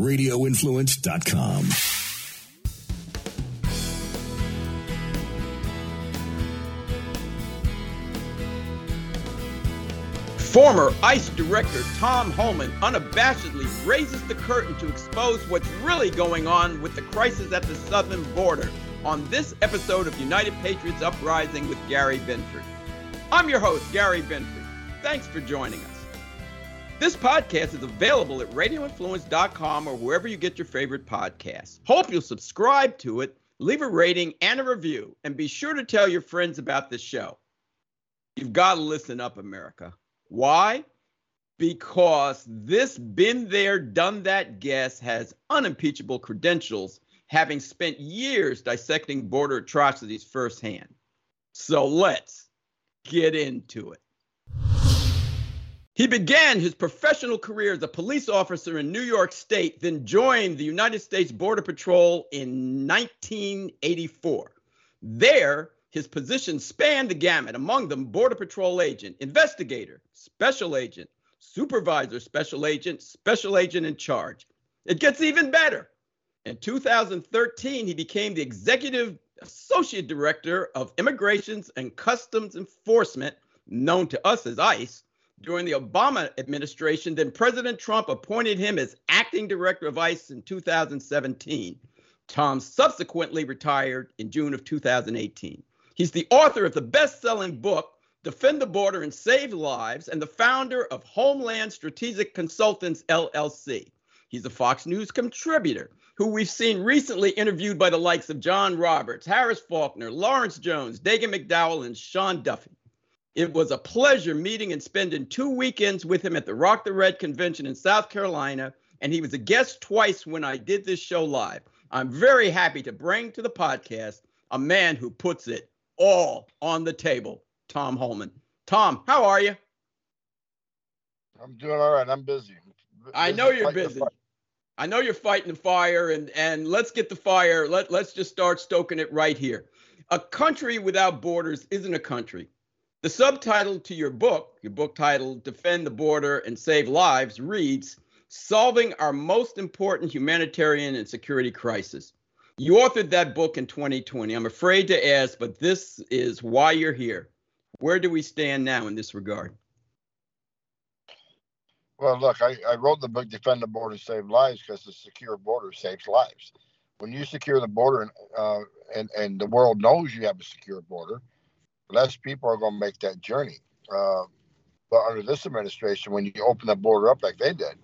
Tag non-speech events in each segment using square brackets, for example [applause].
RadioInfluence.com. Former ICE Director Tom Homan unabashedly raises the curtain to expose what's really going on with the crisis at the southern border on this episode of United Patriots Uprising with Gary Binford. I'm your host, Gary Binford. Thanks for joining us. This podcast is available at radioinfluence.com or wherever you get your favorite podcasts. Hope you'll subscribe to it, leave a rating and a review, and be sure to tell your friends about this show. You've got to listen up, America. Why? Because this been there, done that guest has unimpeachable credentials, having spent years dissecting border atrocities firsthand. So let's get into it. He began his professional career as a police officer in New York State, then joined the United States Border Patrol in 1984. There, his positions spanned the gamut, among them Border Patrol agent, investigator, special agent, supervisor, special agent, special agent in charge. It gets even better. In 2013, he became the executive associate director of Immigrations and Customs Enforcement, known to us as ICE during the Obama administration. Then President Trump appointed him as acting director of ICE in 2017. Tom subsequently retired in June of 2018. He's the author of the best selling book, Defend the Border and Save Lives, and the founder of Homeland Strategic Consultants, LLC. He's a Fox News contributor who we've seen recently interviewed by the likes of John Roberts, Harris Faulkner, Lawrence Jones, Dagen McDowell, and Sean Duffy. It was a pleasure meeting and spending two weekends with him at the Rock the Red convention in South Carolina, and he was a guest twice when I did this show live. I'm very happy to bring to the podcast a man who puts it all on the table, Tom Homan. Tom, how are you? I'm doing all right. I'm busy. busy I know you're busy. I know you're fighting the fire, and and let's get the fire. Let let's just start stoking it right here. A country without borders isn't a country. The subtitle to your book, your book titled Defend the Border and Save Lives, reads Solving Our Most Important Humanitarian and Security Crisis. You authored that book in 2020. I'm afraid to ask, but this is why you're here. Where do we stand now in this regard? Well, look, I, I wrote the book Defend the Border, Save Lives because the secure border saves lives. When you secure the border uh, and, and the world knows you have a secure border, less people are going to make that journey. Uh, but under this administration, when you open the border up like they did,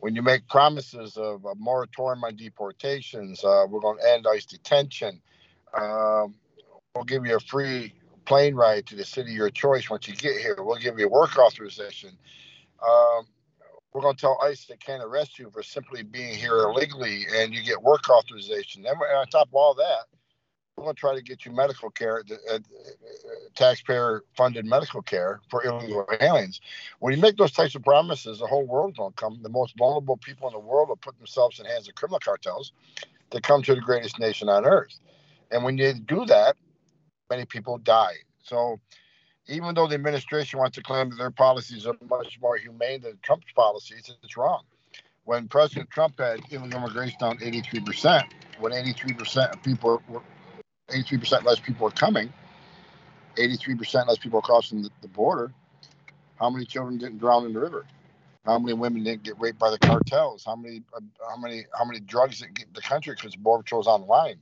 when you make promises of a moratorium on deportations, uh, we're going to end ICE detention. Um, we'll give you a free plane ride to the city of your choice once you get here. We'll give you work authorization. Um, we're going to tell ICE they can't arrest you for simply being here illegally, and you get work authorization. And on top of all that, we're going to try to get you medical care, uh, uh taxpayer funded medical care for illegal aliens. When you make those types of promises, the whole world will come. The most vulnerable people in the world will put themselves in the hands of criminal cartels to come to the greatest nation on earth. And when you do that, many people die. So even though the administration wants to claim that their policies are much more humane than Trump's policies, it's wrong. When President Trump had illegal immigration down 83%, when 83% of people were 83% less people are coming, 83% less people are crossing the, the, border. How many children didn't drown in the river? How many women didn't get raped by the cartels? How many uh, how many how many drugs didn't get the country because the border patrol's online?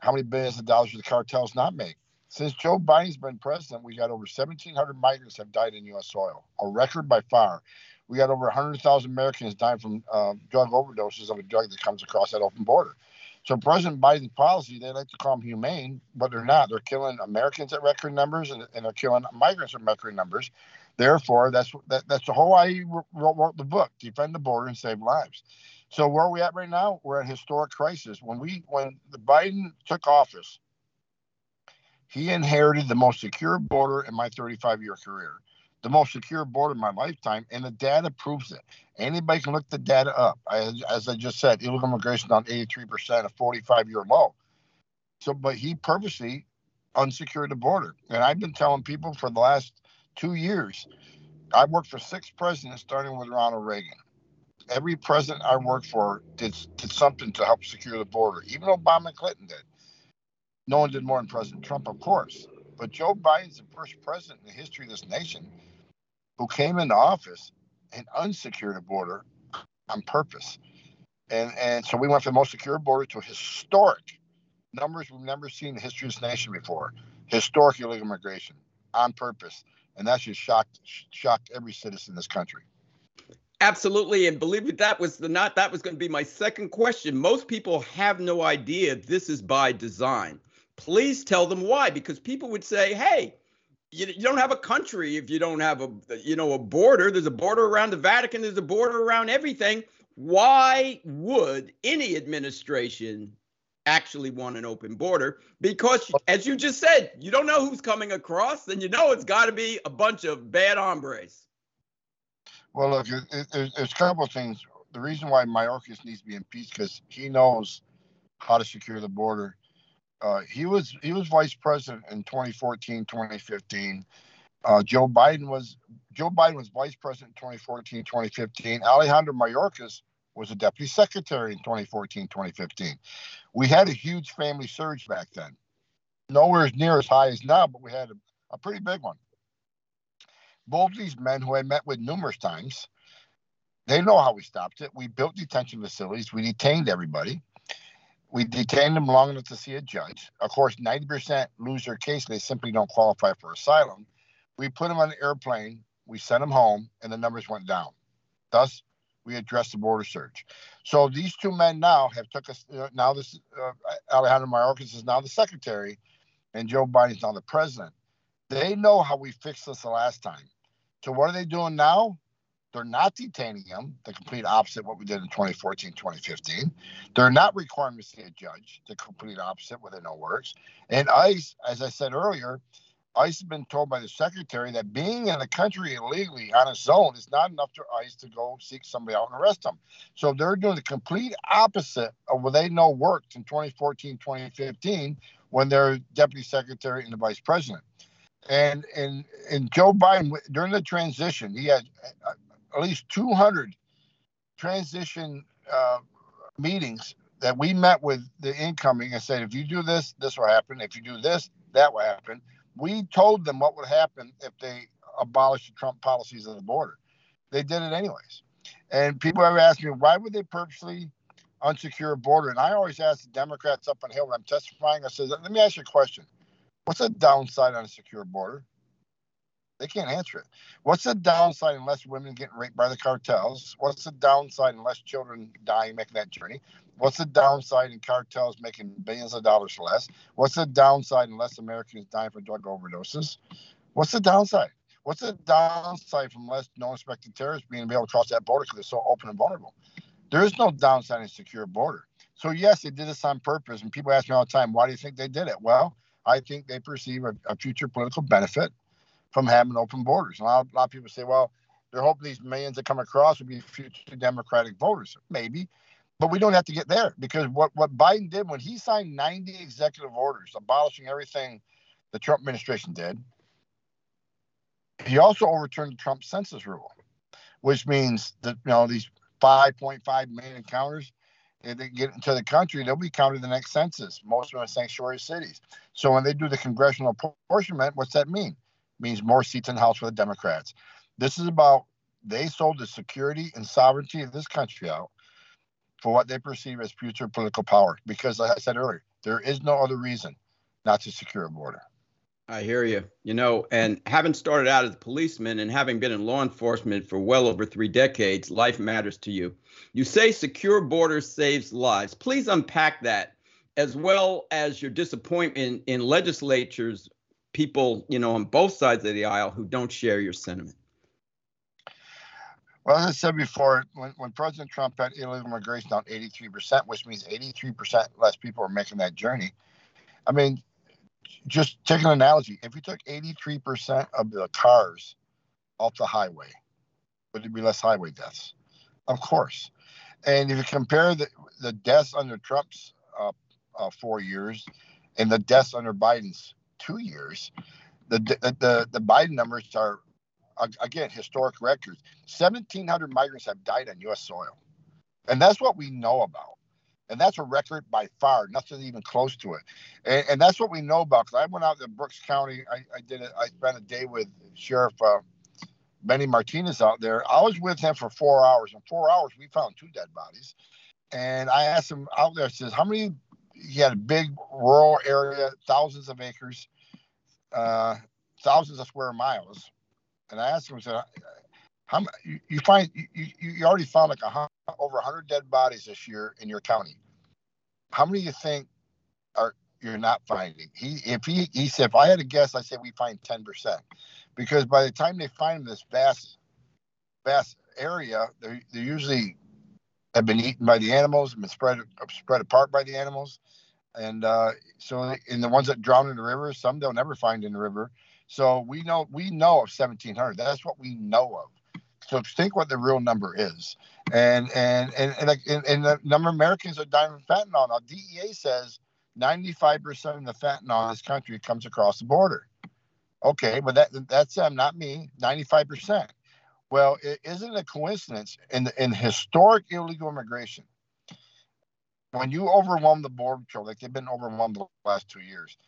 How many billions of dollars did the cartels not make? Since Joe Biden's been president, we got over 1,700 migrants have died in U.S. soil, a record by far. We got over 100,000 Americans dying from uh, drug overdoses of a drug that comes across that open border. So President Biden's policy, they like to call them humane, but they're not. They're killing Americans at record numbers, and, and they're killing migrants at record numbers. Therefore, that's that, that's the whole he wrote, wrote the book, defend the border and save lives. So where are we at right now? We're at historic crisis. When we when the Biden took office, he inherited the most secure border in my 35 year career the most secure border in my lifetime, and the data proves it. Anybody can look the data up. I, as I just said, illegal immigration down 83%, a 45 year low. So, but he purposely unsecured the border. And I've been telling people for the last two years, I've worked for six presidents, starting with Ronald Reagan. every president I worked for did did something to help secure the border. Even Obama and Clinton did. No one did more than President Trump, of course. But Joe Biden's the first president in the history of this nation who came into office and unsecured a border on purpose. And and so we went from the most secure border to historic numbers we've never seen in the history of this nation before. Historic illegal immigration on purpose. And that just shocked shocked every citizen in this country. Absolutely, and believe me, that was the not that was going to be my second question. Most people have no idea this is by design. Please tell them why, because people would say, "Hey, you, you don't have a country if you don't have a you know a border. There's a border around the Vatican. There's a border around everything. Why would any administration actually want an open border because as you just said you don't know who's coming across and you know it's got to be a bunch of bad hombres well, look, it, it, there's, there's a couple of things. The reason why Mayorkas needs to be impeached because he knows how to secure the border. Uh, he was he was vice president in 2014, 2015. Uh, Joe Biden was Joe Biden was vice president in 2014, 2015. Alejandro Mayorkas was a deputy secretary in 2014, 2015. We had a huge family surge back then. Nowhere near as high as now, but we had a, a pretty big one both these men who I met with numerous times, they know how we stopped it. We built detention facilities. We detained everybody. We detained them long enough to see a judge. Of course, 90% lose their case. They simply don't qualify for asylum. We put them on an airplane. We sent them home, and the numbers went down. Thus, we addressed the border surge. So these two men now have took us. Uh, now this uh, Alejandro Mayorkas is now the secretary, and Joe Biden is now the president. They know how we fixed this the last time. So what are they doing now? They're not detaining him, the complete opposite of what we did in 2014, 2015. They're not requiring to see a judge, the complete opposite, where they know works. And ICE, as I said earlier, ICE has been told by the secretary that being in the country illegally on its own is not enough for ICE to go seek somebody out and arrest them. So they're doing the complete opposite of what they know worked in 2014, 2015 when they're deputy secretary and the vice president. And and and Joe Biden during the transition, he had at least 200 transition uh, meetings that we met with the incoming and said, if you do this, this will happen. If you do this, that will happen. We told them what would happen if they abolished the Trump policies of the border. They did it anyways. And people have asked me, why would they purposely unsecure a border? And I always ask the Democrats up on Hill when I'm testifying, I said, let me ask you a question. What's the downside on a secure border? They can't answer it. What's the downside unless women get raped by the cartels? What's the downside unless children die making that journey? What's the downside in cartels making billions of dollars less? What's the downside unless Americans die from drug overdoses? What's the downside? What's the downside from less no inspected terrorists being able to cross that border because they're so open and vulnerable? There is no downside in a secure border. So yes, they did this on purpose. And people ask me all the time, why do you think they did it? Well, I think they perceive a, a future political benefit from having open borders. And a lot, a lot, of people say, well, they're hoping these millions that come across will be future Democratic voters. Maybe, but we don't have to get there because what, what Biden did when he signed 90 executive orders abolishing everything the Trump administration did, he also overturned the Trump census rule, which means that you know these 5.5 million encounters if they get into the country, they'll be counted in the next census. Most of them are sanctuary cities. So when they do the congressional apportionment, what's that mean? Means more seats in the House for the Democrats. This is about they sold the security and sovereignty of this country out for what they perceive as future political power. Because, like I said earlier, there is no other reason not to secure a border. I hear you. You know, and having started out as a policeman and having been in law enforcement for well over three decades, life matters to you. You say secure borders saves lives. Please unpack that, as well as your disappointment in legislatures, people, you know, on both sides of the aisle who don't share your sentiment. Well, as I said before, when, when President Trump had illegal immigration down 83%, which means 83% less people are making that journey. I mean, just take an analogy. If you took 83% of the cars off the highway, would there be less highway deaths? Of course. And if you compare the, the deaths under Trump's uh, uh, four years and the deaths under Biden's two years, the, the, the Biden numbers are again, historic records. 1,700 migrants have died on U.S. soil. And that's what we know about. And that's a record by far, nothing even close to it. And, and that's what we know about. Because I went out to Brooks County. I, I did it. I spent a day with Sheriff uh, Benny Martinez out there. I was with him for four hours. In four hours, we found two dead bodies. And I asked him out there, I says, how many? He had a big rural area, thousands of acres, uh, thousands of square miles. And I asked him, I said, how you, you find you, you already found like a over 100 dead bodies this year in your county. How many do you think are you're not finding? He if he he said if I had a guess, I say we find 10 percent because by the time they find this vast vast area, they they usually have been eaten by the animals, been spread spread apart by the animals, and uh, so in the ones that drown in the river, some they'll never find in the river. So we know we know of 1,700. That's what we know of. So think what the real number is, and and and and, and, and the number of Americans are dying from fentanyl. Now DEA says 95% of the fentanyl in this country comes across the border. Okay, but that that's them, not me. 95%. Well, it isn't a coincidence in in historic illegal immigration. When you overwhelm the border patrol, like they've been overwhelmed the last two years,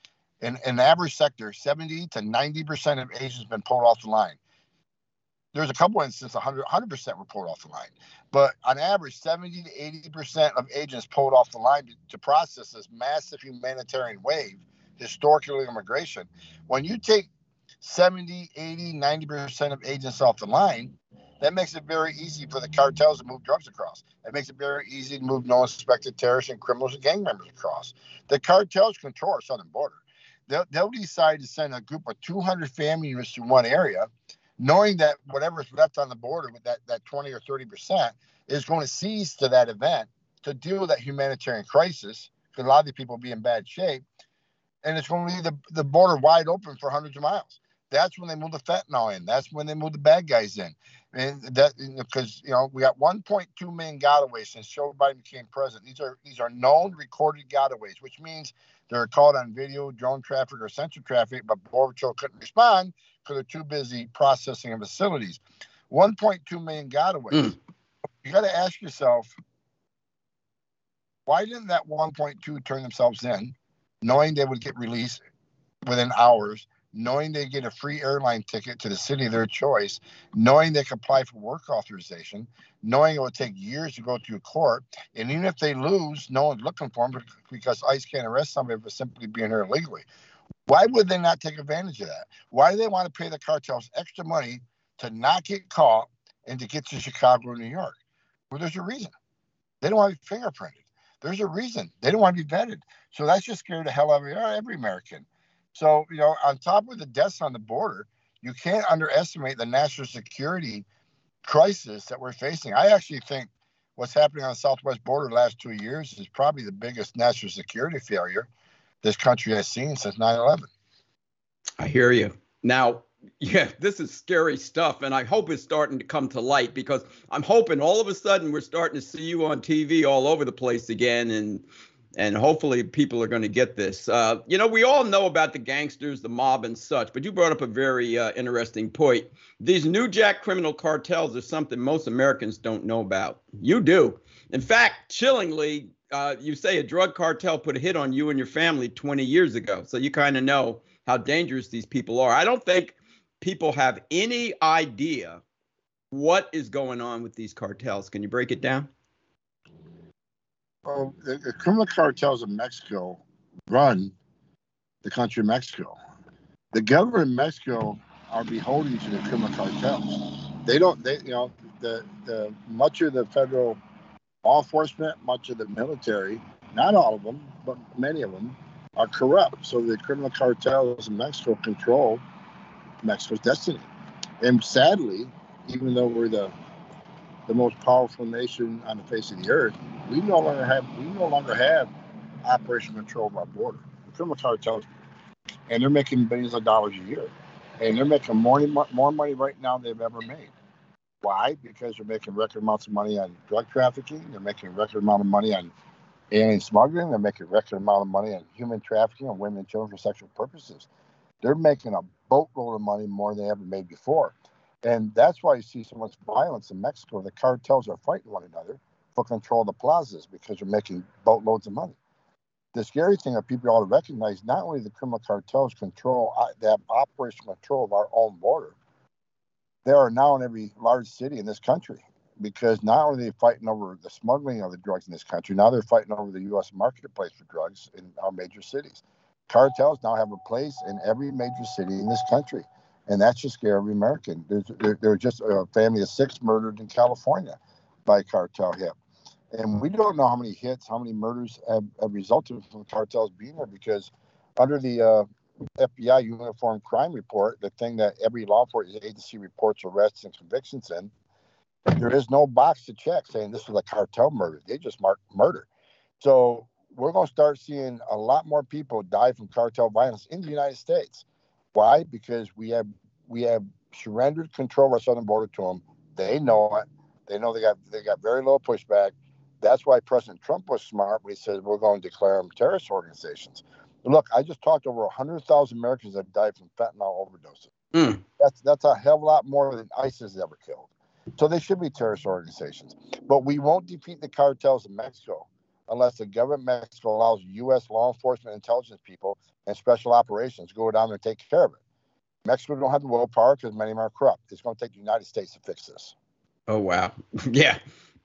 in an average sector, 70 to 90% of Asians been pulled off the line there's a couple instances 100 100% were pulled off the line but on average 70 to 80% of agents pulled off the line to, to process this massive humanitarian wave historical immigration when you take 70 80 90% of agents off the line that makes it very easy for the cartels to move drugs across. It makes it very easy to move non suspected terrorists and criminals and gang members across. The cartels control our southern border. They'll, they'll decide to send a group of 200 family units to one area knowing that whatever's left on the border with that, that 20 or 30 percent is going to seize to that event to deal with that humanitarian crisis because a lot of these people will be in bad shape and it's going to leave the, the border wide open for hundreds of miles that's when they move the fentanyl in that's when they move the bad guys in and that because you know we got 1.2 million gotaways since Joe Biden became president. These are these are known recorded gotaways, which means they're caught on video, drone traffic, or sensor traffic, but Border Patrol couldn't respond because they're too busy processing in facilities. 1.2 million gotaways. Mm. You got to ask yourself, why didn't that 1.2 turn themselves in, knowing they would get released within hours, knowing they get a free airline ticket to the city of their choice, knowing they can apply for work authorization, knowing it would take years to go through court, and even if they lose, no one's looking for them because ICE can't arrest somebody for simply being here illegally. Why would they not take advantage of that? Why do they want to pay the cartels extra money to not get caught and to get to Chicago or New York? Well, there's a reason. They don't want to be fingerprinted. There's a reason. They don't want to be vetted. So that's just scared the hell out of every American. So, you know, on top of the deaths on the border, you can't underestimate the national security crisis that we're facing. I actually think what's happening on the southwest border the last two years is probably the biggest national security failure this country has seen since 9-11 i hear you now [laughs] yeah this is scary stuff and i hope it's starting to come to light because i'm hoping all of a sudden we're starting to see you on tv all over the place again and and hopefully people are going to get this. Uh, you know, we all know about the gangsters, the mob, and such, but you brought up a very uh, interesting point. These new jack criminal cartels are something most Americans don't know about. You do. In fact, chillingly, uh, you say a drug cartel put a hit on you and your family 20 years ago, so you kind of know how dangerous these people are. I don't think people have any idea what is going on with these cartels. Can you break it down? Well, the, the criminal cartels of Mexico run the country of Mexico. The government of Mexico are beholden to the criminal cartels. They don't. They you know the the much of the federal law enforcement, much of the military, not all of them, but many of them are corrupt. So the criminal cartels in Mexico control Mexico's destiny. And sadly, even though we're the the most powerful nation on the face of the earth, we no longer have we no longer have operational control of our border. The criminal cartels, and they're making billions of dollars a year, and they're making more more money right now than they've ever made. Why? Because they're making record amounts of money on drug trafficking. They're making record amount of money on alien smuggling. They're making record amount of money on human trafficking and women and children for sexual purposes. They're making a boatload of money more than they ever made before. And that's why you see so much violence in Mexico. The cartels are fighting one another for control of the plazas because they're making boatloads of money. The scary thing that people ought to recognize not only the criminal cartels control uh, that operational control of our own border, they are now in every large city in this country because not only are they fighting over the smuggling of the drugs in this country, now they're fighting over the U.S. marketplace for drugs in our major cities. Cartels now have a place in every major city in this country, and that's just scare every American. There's there, there's just a family of six murdered in California by cartel hit, and we don't know how many hits, how many murders have, have resulted from cartels being there because under the uh, FBI Uniform Crime Report, the thing that every law enforcement agency reports arrests and convictions in, there is no box to check saying this was a cartel murder. They just mark murder. So we're going to start seeing a lot more people die from cartel violence in the United States. Why? Because we have we have surrendered control of our southern border to them. They know it. They know they got they got very low pushback. That's why President Trump was smart when he said we're going to declare them terrorist organizations. Look, I just talked over 100,000 Americans that died from fentanyl overdoses. Mm. That's that's a hell of a lot more than ISIS ever killed. So they should be terrorist organizations. But we won't defeat the cartels in Mexico unless the government of Mexico allows U.S. law enforcement, intelligence people, and special operations to go down there and take care of it. Mexico don't have the willpower because many of them are corrupt. It's going to take the United States to fix this. Oh wow, [laughs] yeah,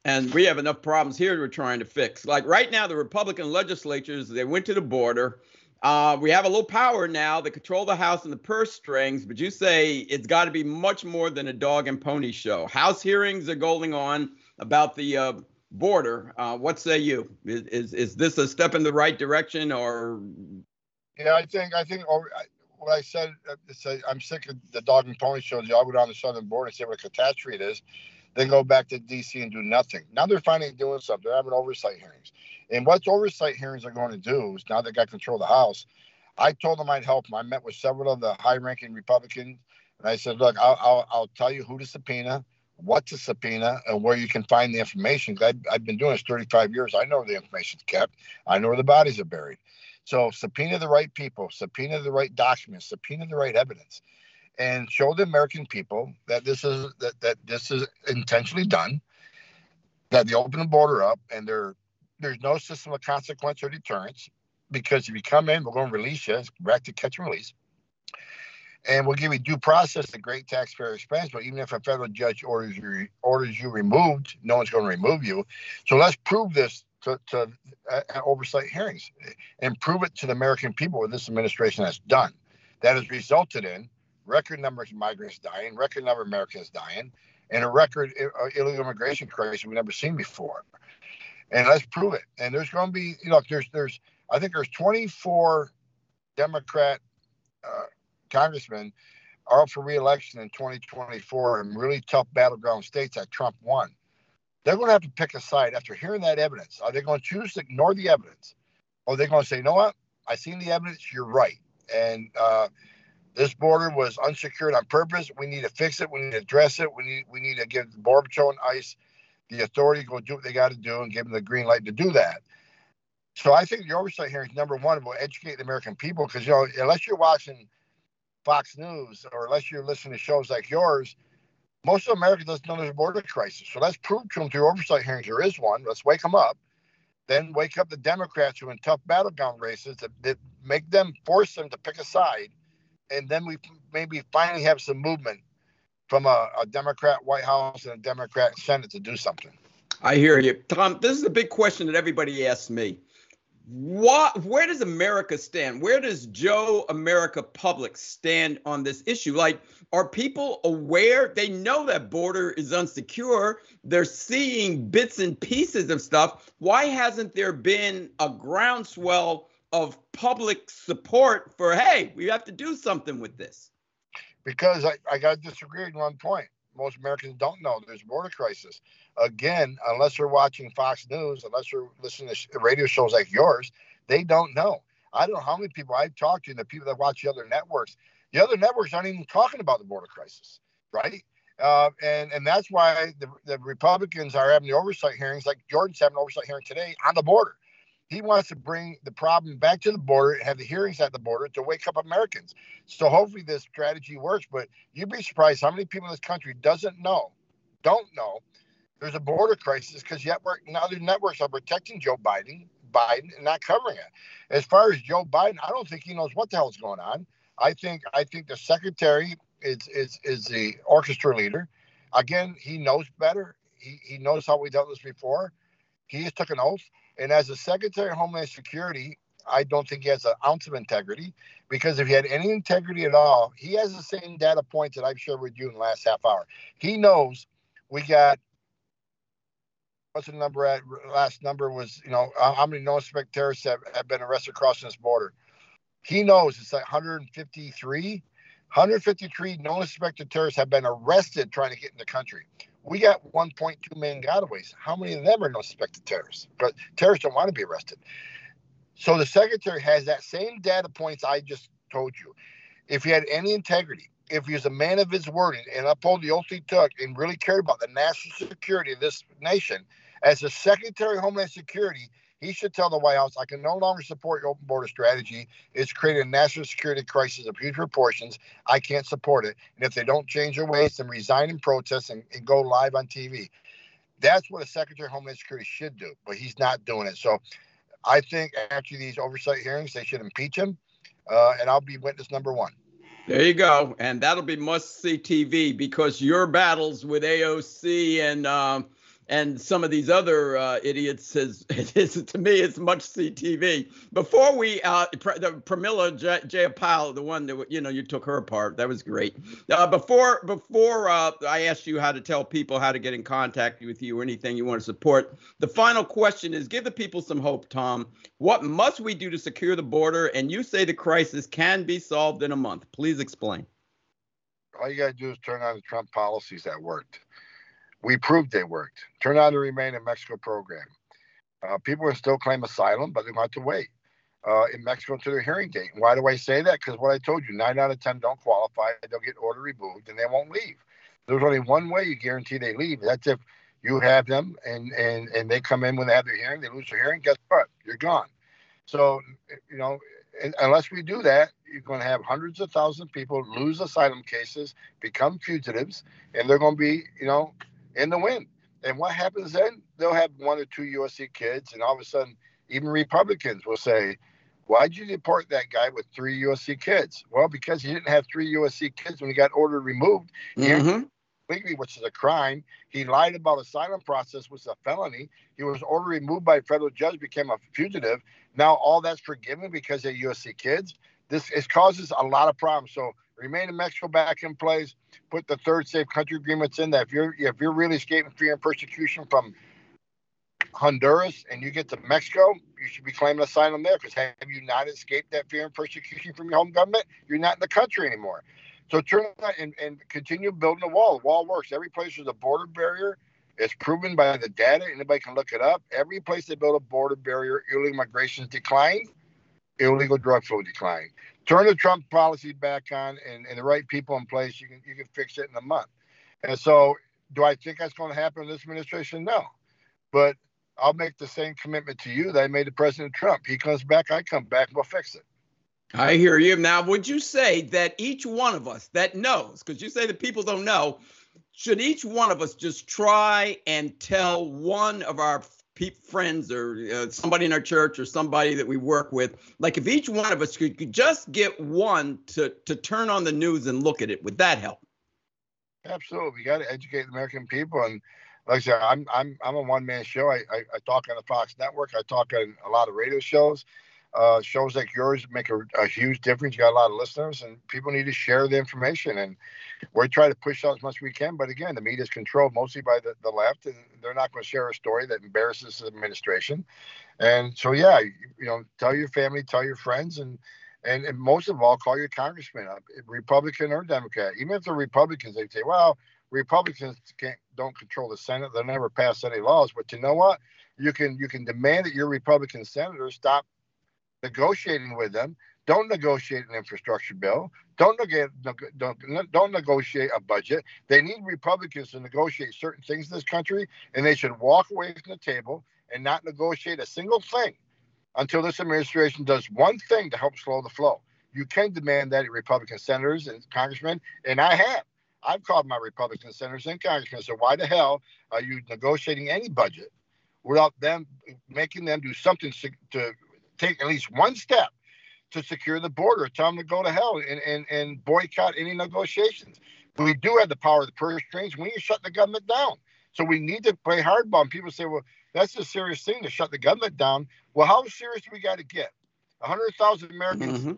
and we have enough problems here we're trying to fix. Like right now, the Republican legislatures they went to the border uh, we have a little power now that control the House and the purse strings, but you say it's got to be much more than a dog and pony show. House hearings are going on about the uh, border. Uh, what say you? Is, is, is this a step in the right direction, or? Yeah, I think I think what I said. Uh, I'm sick of the dog and pony shows. Y'all go down the southern border and say what a catastrophe it is then go back to DC and do nothing. Now they're finally doing something. They're having oversight hearings. And what oversight hearings are going to do is now they got control of the House. I told them I'd help them. I met with several of the high ranking Republicans. And I said, look, I'll, I'll, I'll, tell you who to subpoena, what to subpoena, and where you can find the information. I've, I've been doing this 35 years. I know where the information's kept, I know where the bodies are buried. So subpoena the right people, subpoena the right documents, subpoena the right evidence and show the American people that this is that, that this is intentionally done, that they open the border up and there there's no system of consequence or deterrence because if you come in, we're going to release you, it's back to catch and release. And we'll give you due process at great taxpayer expense. But even if a federal judge orders you orders you removed, no one's going to remove you. So let's prove this to, to uh, oversight hearings and prove it to the American people what this administration has done. That has resulted in record numbers of migrants dying, record number of Americans dying, and a record uh, illegal immigration crisis we've never seen before. And let's prove it. And there's going to be, you know, there's, there's, I think there's 24 Democrat uh, congressmen are up for reelection in 2024 in really tough battleground states that Trump won. They're going to have to pick a side after hearing that evidence. Are they going to choose to ignore the evidence? Or are they going to say, you know what? I seen the evidence. You're right. And uh, this border was unsecured on purpose. We need to fix it. We need to address it. We need we need to give the Border Patrol and ICE the authority to go do what they got to do and give them the green light to do that. So I think the oversight hearings number one will educate the American people because you know unless you're watching Fox News or unless you're listening to shows like yours, most of America doesn't know there's a border crisis. So let's prove to them through oversight hearings there is one. Let's wake them up. Then wake up the Democrats who are in tough battleground races that, that make them force them to pick a side and then we maybe finally have some movement from a, a Democrat White House and a Democrat Senate to do something. I hear you, Tom. This is a big question that everybody asks me. What, where does America stand? Where does Joe America Public stand on this issue? Like, are people aware? They know that border is unsecure. They're seeing bits and pieces of stuff. Why hasn't there been a groundswell of public support for hey we have to do something with this because i, I got to on one point most americans don't know there's a border crisis. Again unless you're watching fox news unless you're listening to radio shows like yours they don't know. I don't know how many people i've talked to and the people that watch the other networks. The other networks aren't even talking about the border crisis right? Uh, and and that's why the, the republicans are having the oversight hearings like jordan's having an oversight hearing today on the border He wants to bring the problem back to the border have the hearings at the border to wake up Americans. So hopefully this strategy works. But you'd be surprised how many people in this country doesn't know, don't know there's a border crisis because yet we're, other networks are protecting Joe Biden, Biden, and not covering it. As far as Joe Biden, I don't think he knows what the hell's going on. I think I think the secretary is is is the orchestra leader. Again, he knows better. He he knows how we dealt with this before. He has took an oath, and as a secretary of Homeland Security, I don't think he has an ounce of integrity. Because if he had any integrity at all, he has the same data points that I've shared with you in the last half hour. He knows we got what's the number at? Last number was, you know, how many non-suspect terrorists have, have been arrested crossing this border. He knows it's like 153. 153 non-suspected terrorists have been arrested trying to get in the country. We got 1.2 million gotaways. How many of them are non-suspected terrorists? But terrorists don't want to be arrested. So the secretary has that same data points I just told you. If he had any integrity, if he was a man of his word and, and uphold the oath he took and really cared about the national security of this nation, as the Secretary of Homeland Security, he should tell the White House, I can no longer support your open border strategy. It's created a national security crisis of huge proportions. I can't support it. And if they don't change their ways, then resign in protest and, and go live on TV. That's what a Secretary of Homeland Security should do, but he's not doing it. So I think after these oversight hearings, they should impeach him, uh, and I'll be witness number one. There you go, and that'll be must see TV because your battles with AOC and um, and some of these other uh, idiots is, [laughs] is to me it's much CTV. Before we uh, the Pramila J- Jayapal, the one that you know you took her apart, that was great. Uh, before before uh, I asked you how to tell people how to get in contact with you or anything you want to support, the final question is: give the people some hope, Tom. What must we do to secure the border? And you say the crisis can be solved in a month. Please explain. All you got to do is turn on the Trump policies that worked we proved they worked. Turn out to Remain in Mexico program. Uh, people will still claim asylum, but they're going to wait uh, in Mexico to their hearing date. why do I say that? Because what I told you, nine out of 10 don't qualify. They'll get order removed and they won't leave. There's only one way you guarantee they leave. That's if you have them and, and, and they come in when they have their hearing, they lose their hearing. Guess what? You're gone. So, you know, unless we do that, you're going to have hundreds of thousands of people lose asylum cases, become fugitives, and they're going to be, you know, in the win. And what happens then? They'll have one or two USC kids, and all of a sudden, even Republicans will say, Why'd you deport that guy with three USC kids? Well, because he didn't have three USC kids when he got ordered removed. Mm-hmm. Legally, which is a crime. He lied about asylum process, which is a felony. He was ordered removed by a federal judge, became a fugitive. Now all that's forgiven because they're USC kids. This it causes a lot of problems. So remain in Mexico back in place, put the third safe country agreements in that if you're if you're really escaping fear and persecution from Honduras and you get to Mexico, you should be claiming asylum there because have you not escaped that fear and persecution from your home government? You're not in the country anymore. So turn and, and continue building the wall. The wall works. Every place there's a border barrier. It's proven by the data. Anybody can look it up. Every place they build a border barrier, illegal migration is declined, illegal drug flow declined turn the Trump policy back on and, and the right people in place, you can you can fix it in a month. And so, do I think that's going to happen in this administration? No, but I'll make the same commitment to you that I made to President Trump. He comes back, I come back, we'll fix it. I hear you. Now, would you say that each one of us that knows, because you say that people don't know, should each one of us just try and tell one of our friends or uh, somebody in our church or somebody that we work with like if each one of us could, could just get one to to turn on the news and look at it would that help absolutely we got to educate the american people and like i said i'm i'm, I'm a one-man show I, I, I talk on the fox network i talk on a lot of radio shows uh, shows like yours make a, a, huge difference. You got a lot of listeners, and people need to share the information. And we're trying to push out as much as we can. But again, the media is controlled mostly by the, the left, and they're not going to share a story that embarrasses the administration. And so, yeah, you, you know, tell your family, tell your friends, and and, and most of all, call your congressman up, Republican or Democrat. Even if they're Republicans, they say, well, Republicans can't don't control the Senate; they'll never pass any laws. But you know what? You can you can demand that your Republican senators stop negotiating with them. Don't negotiate an infrastructure bill. Don't, neg- don't, don't negotiate a budget. They need Republicans to negotiate certain things in this country, and they should walk away from the table and not negotiate a single thing until this administration does one thing to help slow the flow. You can demand that at Republican senators and congressmen, and I have. I've called my Republican senators and congressmen. So why the hell are you negotiating any budget without them making them do something to take at least one step to secure the border? Tell them to go to hell and, and, and boycott any negotiations. We do have the power of the purse strings. We need to shut the government down. So we need to play hardball. And people say, well, that's a serious thing to shut the government down. Well, how serious do we got to get? 100,000 Americans, mm-hmm.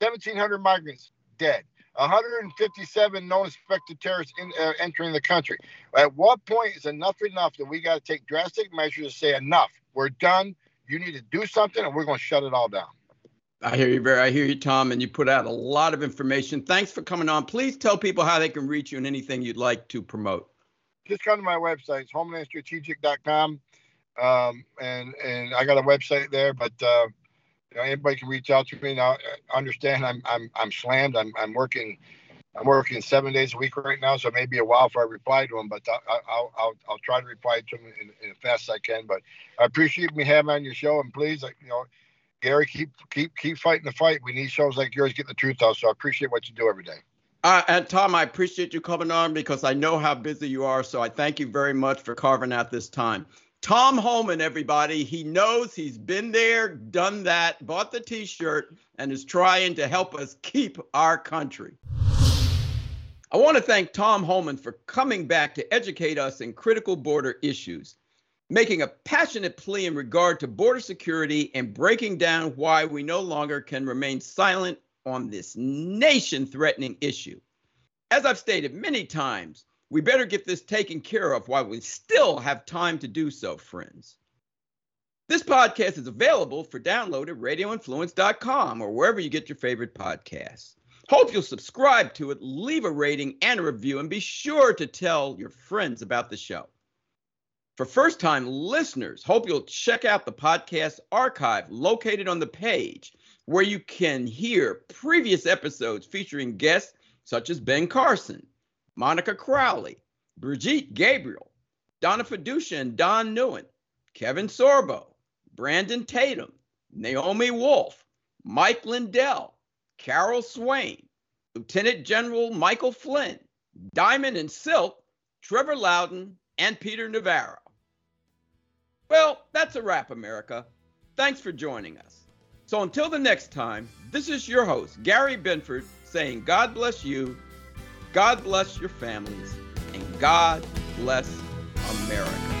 1,700 migrants dead. 157 known suspected terrorists in, uh, entering the country. At what point is enough enough that we got to take drastic measures to say enough? We're done. You need to do something, and we're going to shut it all down. I hear you, Barry. I hear you, Tom, and you put out a lot of information. Thanks for coming on. Please tell people how they can reach you and anything you'd like to promote. Just come to my website, it's homelandstrategic.com. Um, and and I got a website there, but uh, you know, anybody can reach out to me. Now, understand I'm I'm I'm slammed. I'm I'm working I'm working seven days a week right now, so it may be a while before I reply to them, but I'll I'll I'll, I'll try to reply to them as fast as I can. But I appreciate me having on your show, and please, you know, Gary, keep keep keep fighting the fight. We need shows like yours get the truth out. So I appreciate what you do every day. Uh, and Tom, I appreciate you coming on because I know how busy you are. So I thank you very much for carving out this time. Tom Homan, everybody, he knows he's been there, done that, bought the t shirt, and is trying to help us keep our country. I want to thank Tom Homan for coming back to educate us in critical border issues, making a passionate plea in regard to border security and breaking down why we no longer can remain silent on this nation threatening issue. As I've stated many times, we better get this taken care of while we still have time to do so, friends. This podcast is available for download at radioinfluence.com or wherever you get your favorite podcasts. Hope you'll subscribe to it, leave a rating and a review, and be sure to tell your friends about the show. For first time listeners, hope you'll check out the podcast archive located on the page where you can hear previous episodes featuring guests such as Ben Carson, Monica Crowley, Brigitte Gabriel, Donna Fiducia and Don Newen, Kevin Sorbo, Brandon Tatum, Naomi Wolf, Mike Lindell, Carol Swain, Lieutenant General Michael Flynn, Diamond and Silk, Trevor Loudon, and Peter Navarro. Well, that's a wrap, America. Thanks for joining us. So until the next time, this is your host, Gary Binford, saying God bless you God bless your families, and God bless America.